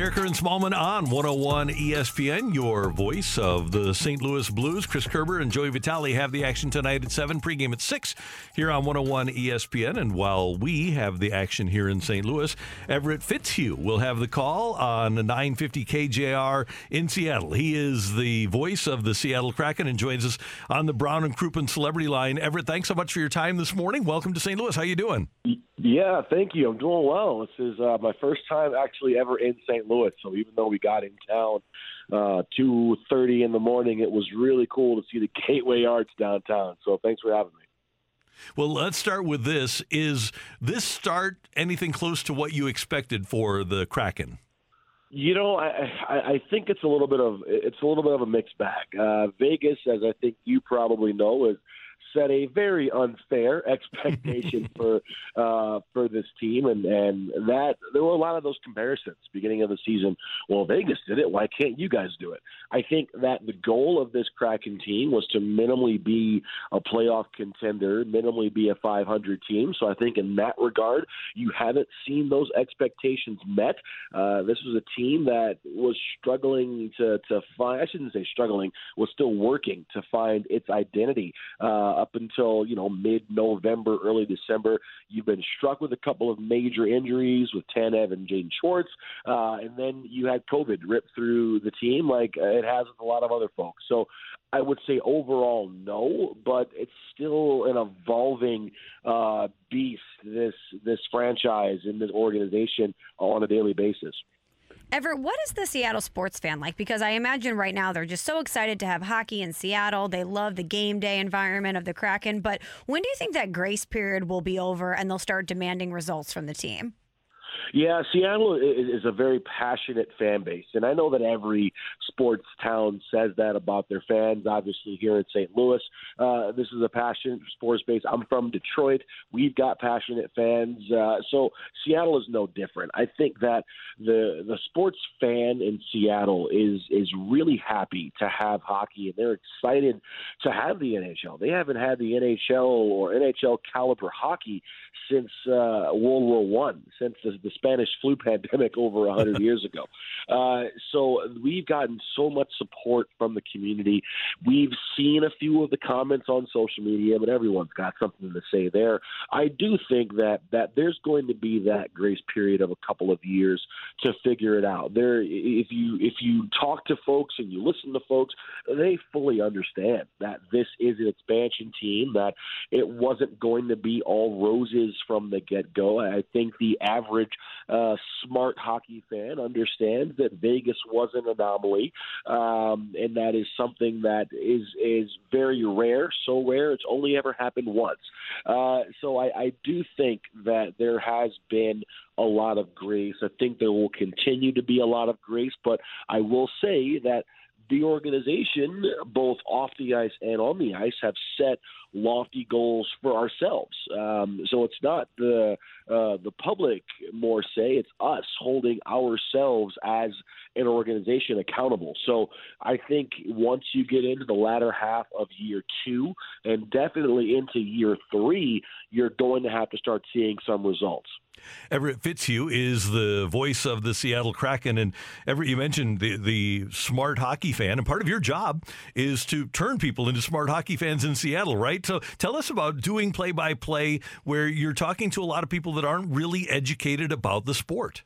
Karraker and Smallman on 101 ESPN, your voice of the St. Louis Blues. Chris Kerber and Joey Vitale have the action tonight at 7, pregame at 6 here on 101 ESPN. And while we have the action here in St. Louis, Everett Fitzhugh will have the call on 950 KJR in Seattle. He is the voice of the Seattle Kraken and joins us on the Brown and Crouppen Celebrity Line. Everett, thanks so much for your time this morning. Welcome to St. Louis. How are you doing? Yeah, thank you. I'm doing well. This is uh, my first time actually ever in St. Louis. So even though we got in town uh, two thirty in the morning, it was really cool to see the Gateway Arch downtown. So thanks for having me. Well, let's start with this. Is this start anything close to what you expected for the Kraken? You know, I, I, I think it's a little bit of it's a little bit of a mixed bag. Uh, Vegas, as I think you probably know, is set a very unfair expectation for uh, for this team, and and that there were a lot of those comparisons beginning of the season. Well, Vegas did it. Why can't you guys do it? I think that the goal of this Kraken team was to minimally be a playoff contender, minimally be a 500 team. So I think in that regard, you haven't seen those expectations met. Uh, this was a team that was struggling to to find. I shouldn't say struggling. Was still working to find its identity. Uh, up until you know mid-November, early December. You've been struck with a couple of major injuries with Tanev and Jaden Schwartz, uh, and then you had COVID rip through the team like it has with a lot of other folks. So I would say overall no, but it's still an evolving uh, beast. This this franchise and this organization on a daily basis. Everett, what is the Seattle sports fan like? Because I imagine right now they're just so excited to have hockey in Seattle. They love the game day environment of the Kraken. But when do you think that grace period will be over and they'll start demanding results from the team? Yeah, Seattle is a very passionate fan base, and I know that every sports town says that about their fans. Obviously, here in St. Louis, uh, this is a passionate sports base. I'm from Detroit; we've got passionate fans, uh, so Seattle is no different. I think that the the sports fan in Seattle is is really happy to have hockey, and they're excited to have the NHL. They haven't had the NHL or NHL caliber hockey since uh, World War One, since the, the Spanish flu pandemic over a hundred years ago. Uh, so we've gotten so much support from the community. We've seen a few of the comments on social media, but everyone's got something to say there. I do think that that there's going to be that grace period of a couple of years to figure it out. There, if you if you talk to folks and you listen to folks, they fully understand that this is an expansion team. That it wasn't going to be all roses from the get go. I think the average uh, smart hockey fan understands that Vegas was an anomaly, um, and that is something that is is very rare. So rare, it's only ever happened once. Uh, so I, I do think that there has been a lot of grace. I think there will continue to be a lot of grace, but I will say that the organization, both off the ice and on the ice, have set lofty goals for ourselves. Um, so it's not the uh, the public more say; it's us holding ourselves as an organization accountable. So I think once you get into the latter half of year two, and definitely into year three, you're going to have to start seeing some results. Everett Fitzhugh is the voice of the Seattle Kraken, and Everett, you mentioned the the smart hockey fan, and part of your job is to turn people into smart hockey fans in Seattle, right? So tell us about doing play by play, where you're talking to a lot of people that aren't really educated about the sport.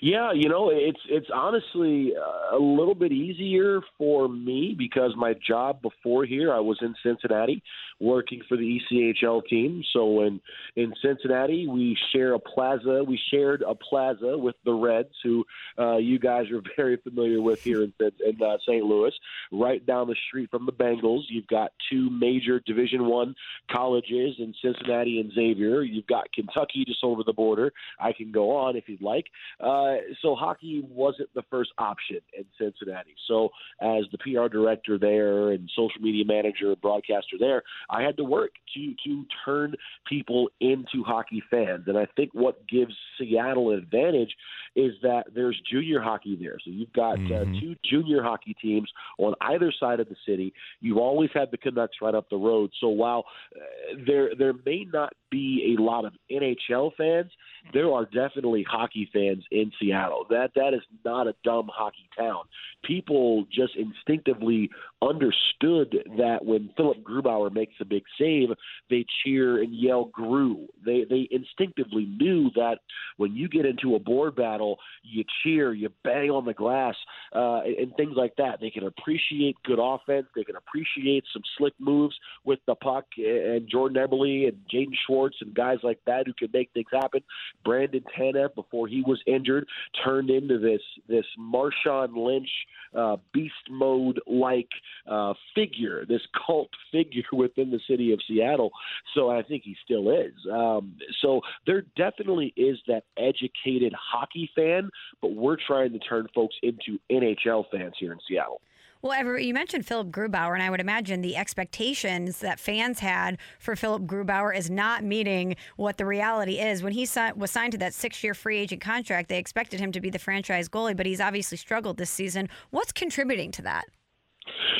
Yeah, you know, it's it's honestly uh, a little bit easier for me because my job before here, I was in Cincinnati, working for the ECHL team. So in in Cincinnati, we share a plaza. We shared a plaza with the Reds, who uh, you guys are very familiar with here in, in uh, St. Louis. Right down the street from the Bengals, you've got two major Division One colleges in Cincinnati and Xavier. You've got Kentucky just over the border. I can go on if you'd like. Uh, so hockey wasn't the first option in Cincinnati. So as the PR director there and social media manager and broadcaster there, I had to work to to turn people into hockey fans. And I think what gives Seattle an advantage is that there's junior hockey there. So you've got uh, mm-hmm. uh, two junior hockey teams on either side of the city. You've always had the Canucks right up the road. So while uh, there there may not be a lot of NHL fans, there are definitely hockey fans in Seattle. That that is not a dumb hockey town. People just instinctively understood that when Philip Grubauer makes a big save, they cheer and yell "Gru." They they instinctively knew that when you get into a board battle, you cheer, you bang on the glass, uh, and, things like that. They can appreciate good offense. They can appreciate some slick moves with the puck, and Jordan Eberle and Jaden Schwartz and guys like that who can make things happen. Brandon Tanev, before he was injured, turned into this this Marshawn Lynch uh, beast mode like uh, figure, this cult figure within the city of Seattle. So I think he still is. Um, so there definitely is that educated hockey fan, but we're trying to turn folks into NHL fans here in Seattle. Well, Ever, you mentioned Philip Grubauer, and I would imagine the expectations that fans had for Philip Grubauer is not meeting what the reality is. When he was signed to that six-year free agent contract, they expected him to be the franchise goalie, but he's obviously struggled this season. What's contributing to that?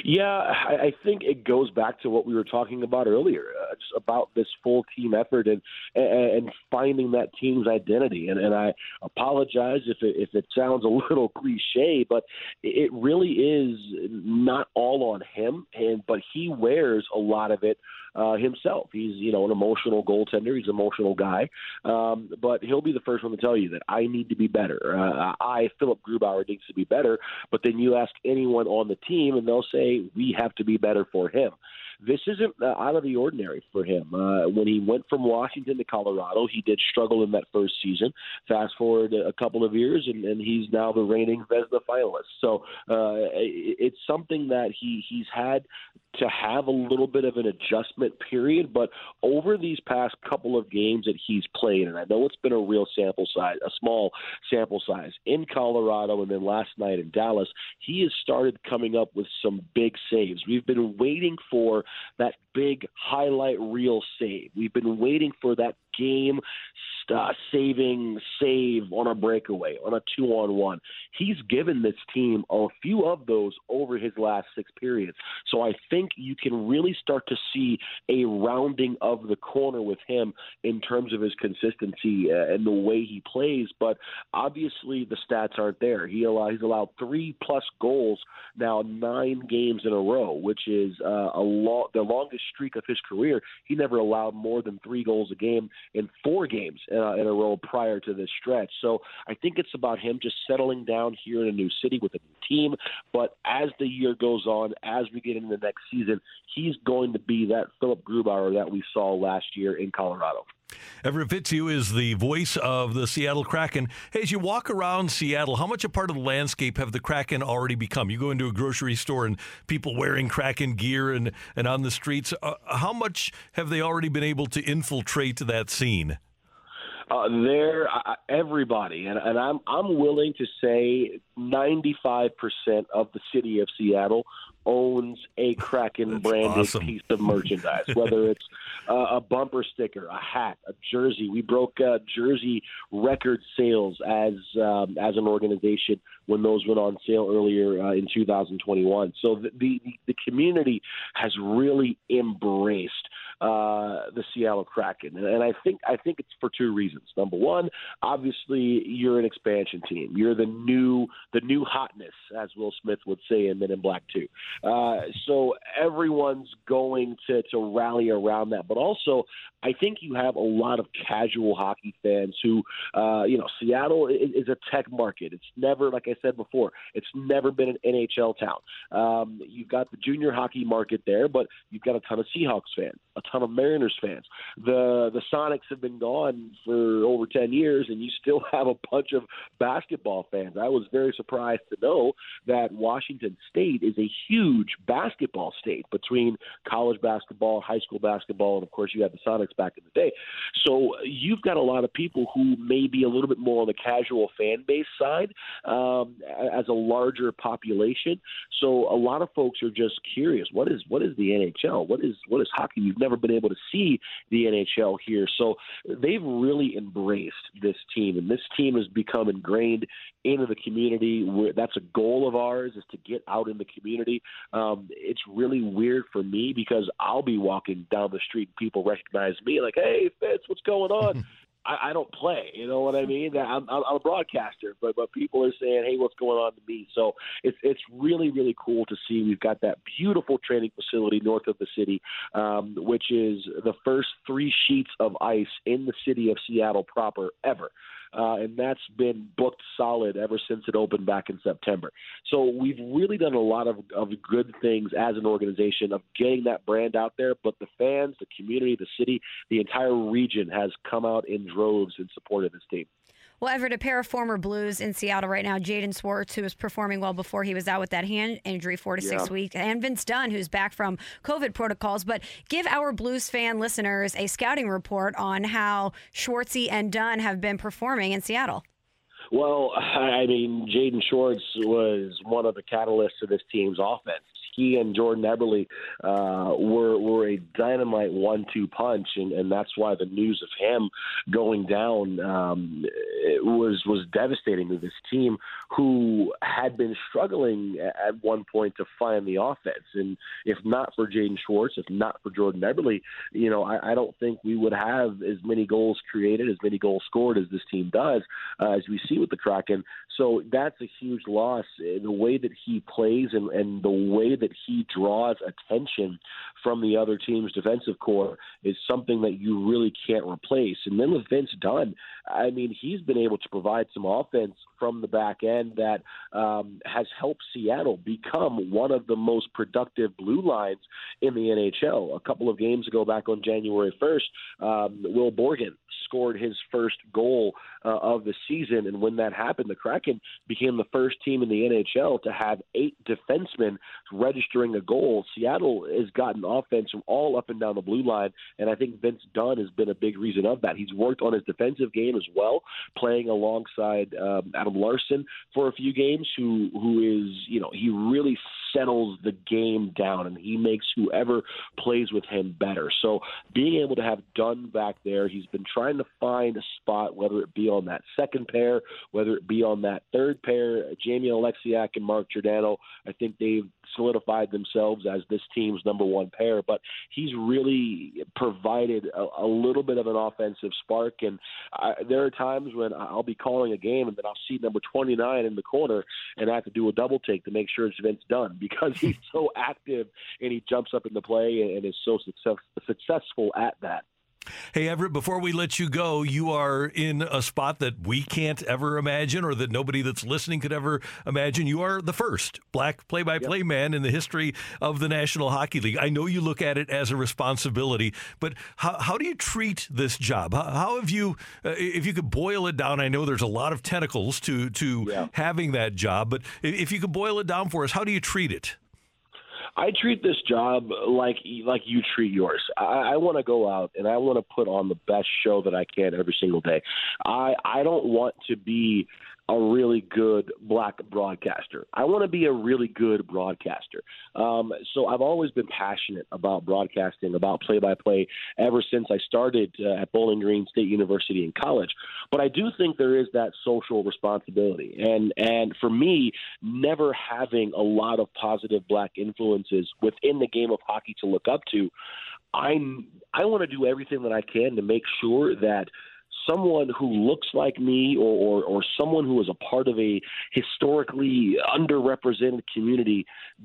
Yeah, I, think it goes back to what we were talking about earlier. Uh, it's about this full team effort and, and and finding that team's identity. And, and I apologize if it, if it sounds a little cliche, but it really is not all on him. And but he wears a lot of it uh, himself. He's you know an emotional goaltender. He's an emotional guy, um, but he'll be the first one to tell you that I need to be better. Uh, I Philip Grubauer needs to be better. But then you ask anyone on the team, and they'll say we have to be better for him this isn't uh, out of the ordinary for him. Uh, when he went from Washington to Colorado, he did struggle in that first season. Fast forward a couple of years, and, and he's now the reigning Vezina finalist. So uh, it's something that he he's had to have a little bit of an adjustment period. But over these past couple of games that he's played, and I know it's been a real sample size, a small sample size in Colorado, and then last night in Dallas, he has started coming up with some big saves. We've been waiting for that big highlight reel save. We've been waiting for that game uh, saving save on a breakaway, on a two on one. He's given this team a few of those over his last six periods. So I think you can really start to see a rounding of the corner with him in terms of his consistency uh, and the way he plays. But obviously, the stats aren't there. He he's allowed three plus goals now, nine games in a row, which is uh, a lo- the longest streak of his career. He never allowed more than three goals a game in four games uh, in a row prior to this stretch. So I think it's about him just settling down here in a new city with a new team. But as the year goes on, as we get into the next season, he's going to be that Philip Grubauer that we saw last year in Colorado. Everett Fitzhugh is the voice of the Seattle Kraken. Hey, as you walk around Seattle, how much a part of the landscape have the Kraken already become? You go into a grocery store and people wearing Kraken gear and, and on the streets. Uh, how much have they already been able to infiltrate that scene? Uh, there, uh, everybody, and, and I'm I'm willing to say 95% of the city of Seattle owns a Kraken branded awesome. piece of merchandise, whether it's uh, a bumper sticker, a hat, a jersey. We broke uh, jersey record sales as um, as an organization when those went on sale earlier uh, in 2021. So the, the the community has really embraced uh, the Seattle Kraken, and I think I think it's for two reasons. Number one, obviously you're an expansion team. You're the new the new hotness, as Will Smith would say in Men in Black Two. Uh, so everyone's going to to rally around that, but also I think you have a lot of casual hockey fans who, uh, you know, Seattle is, is, a tech market. It's never, like I said before, it's never been an NHL town. Um, you've got the junior hockey market there, but you've got a ton of Seahawks fans, a ton of Mariners fans. The the Sonics have been gone for over ten years, and you still have a bunch of basketball fans. I was very surprised to know that Washington State is a huge basketball state between college basketball, high school basketball, and of course you had the Sonics back in the day. So you've got a lot of people who may be a little bit more on the casual fan base side um, as a larger population. So a lot of folks are just curious. What is what is the NHL? What is what is hockey? You've never been able to see the NHL here. So they've really embraced this team, and this team has become ingrained into the community. That's a goal of ours is to get out in the community. Um, it's really weird for me because I'll be walking down the street, and people recognize me like, "Hey, Fitz, what's going on?" I, I don't play. You know what I mean? I'm, I'm a broadcaster, but but people are saying, "Hey, what's going on to me?" So it's it's really really cool to see. We've got that beautiful training facility north of the city, um, which is the first three sheets of ice in the city of Seattle proper ever uh, and that's been booked solid ever since it opened back in September. So we've really done a lot of, of good things as an organization of getting that brand out there. But the fans, the community, the city, the entire region has come out in droves in support of this team. Well, Everett, a pair of former Blues in Seattle right now, Jaden Schwartz, who was performing well before he was out with that hand injury, four to yeah. six weeks, and Vince Dunn, who's back from COVID protocols. But give our Blues fan listeners a scouting report on how Schwartzy and Dunn have been performing in Seattle. Well, I mean, Jaden Schwartz was one of the catalysts of this team's offense he and Jordan Eberle uh, were were a dynamite one-two punch, and, and that's why the news of him going down um, was was devastating to this team, who had been struggling at one point to find the offense. And if not for Jaden Schwartz, if not for Jordan Eberle, you know, I, I don't think we would have as many goals created, as many goals scored as this team does, uh, as we see with the Kraken. So that's a huge loss. The way that he plays and, and the way that he draws attention from the other team's defensive corps is something that you really can't replace. And then with Vince Dunn, I mean, he's been able to provide some offense from the back end that um, has helped Seattle become one of the most productive blue lines in the NHL. A couple of games ago, back on January 1st, um, Will Borgen scored his first goal uh, of the season. And when that happened, the Kraken became the first team in the NHL to have eight defensemen registering a goal. Seattle has gotten offense from all up and down the blue line, and I think Vince Dunn has been a big reason of that. He's worked on his defensive game as well, playing alongside um, Adam Larsson for a few games, who who is you know he really settles the game down and he makes whoever plays with him better. So being able to have Dunn back there, he's been trying to find a spot, whether it be on that second pair, whether it be on that third pair, Jamie Oleksiak and Mark Giordano. I think they've solidified themselves as this team's number one pair. But he's really provided a, a little bit of an offensive spark. And I, there are times when I'll be calling a game and then I'll see number 29 in the corner and I have to do a double take to make sure it's Vince Dunn because he's so active and he jumps up in the play and is so success, successful at that. Hey, Everett, before we let you go, you are in a spot that we can't ever imagine or that nobody that's listening could ever imagine. You are the first black play by play man in the history of the National Hockey League. I know you look at it as a responsibility, but how, how do you treat this job? How, how have you, uh, if you could boil it down, I know there's a lot of tentacles to, to yeah. having that job, but if you could boil it down for us, how do you treat it? I treat this job like like you treat yours. I, I want to go out and I want to put on the best show that I can every single day. I I don't want to be a really good black broadcaster. I want to be a really good broadcaster. Um, so I've always been passionate about broadcasting, about play by play, ever since I started uh, at Bowling Green State University in college. But I do think there is that social responsibility, and and for me, never having a lot of positive black influences within the game of hockey to look up to. I I want to do everything that I can to make sure that someone who looks like me or, or, or someone who is a part of a historically underrepresented community,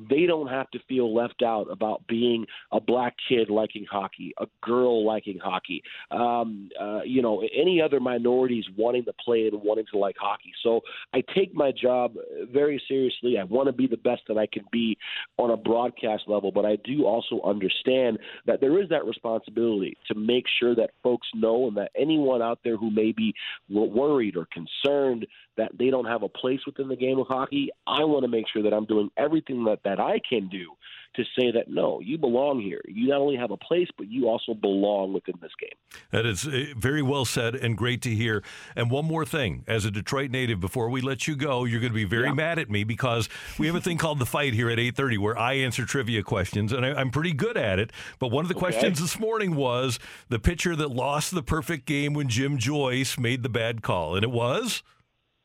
they don't have to feel left out about being a black kid liking hockey, a girl liking hockey, um, uh, you know, any other minorities wanting to play and wanting to like hockey. So I take my job very seriously. I want to be the best that I can be on a broadcast level, but I do also understand that there is that responsibility to make sure that folks know and that anyone out there who may be worried or concerned that they don't have a place within the game of hockey, I want to make sure that I'm doing everything that, that I can do to say that no, you belong here. You not only have a place, but you also belong within this game. That is eh, very well said and great to hear. And one more thing, as a Detroit native, before we let you go, you're going to be very yeah. mad at me because we have a thing called the fight here at 8:30 where I answer trivia questions, and I, am pretty good at it. But one of the okay. questions this morning was the pitcher that lost the perfect game when Jim Joyce made the bad call, and it was.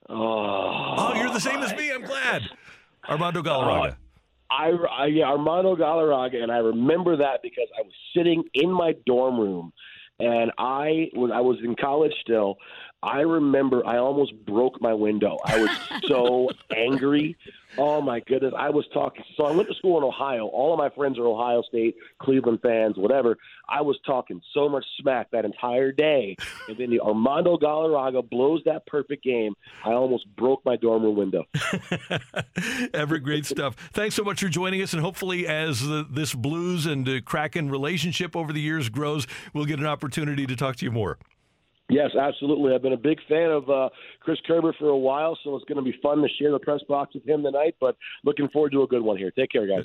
Oh, oh you're the same as me. I'm glad. Armando Galarraga. Uh, I, I yeah, Armando Galarraga, and I remember that because I was sitting in my dorm room, and I when I was in college still, I remember I almost broke my window. I was so angry. Oh my goodness! I was talking. So I went to school in Ohio. All of my friends are Ohio State, Cleveland fans, whatever. I was talking so much smack that entire day, and then the Armando Galarraga blows that perfect game. I almost broke my dorm room window. Ever great stuff. Thanks so much for joining us, and hopefully, as the, this Blues and uh, Kraken relationship over the years grows, we'll get an opportunity to talk to you more. Yes, absolutely. I've been a big fan of uh, Chris Kerber for a while, so it's going to be fun to share the press box with him tonight. But looking forward to a good one here. Take care, guys.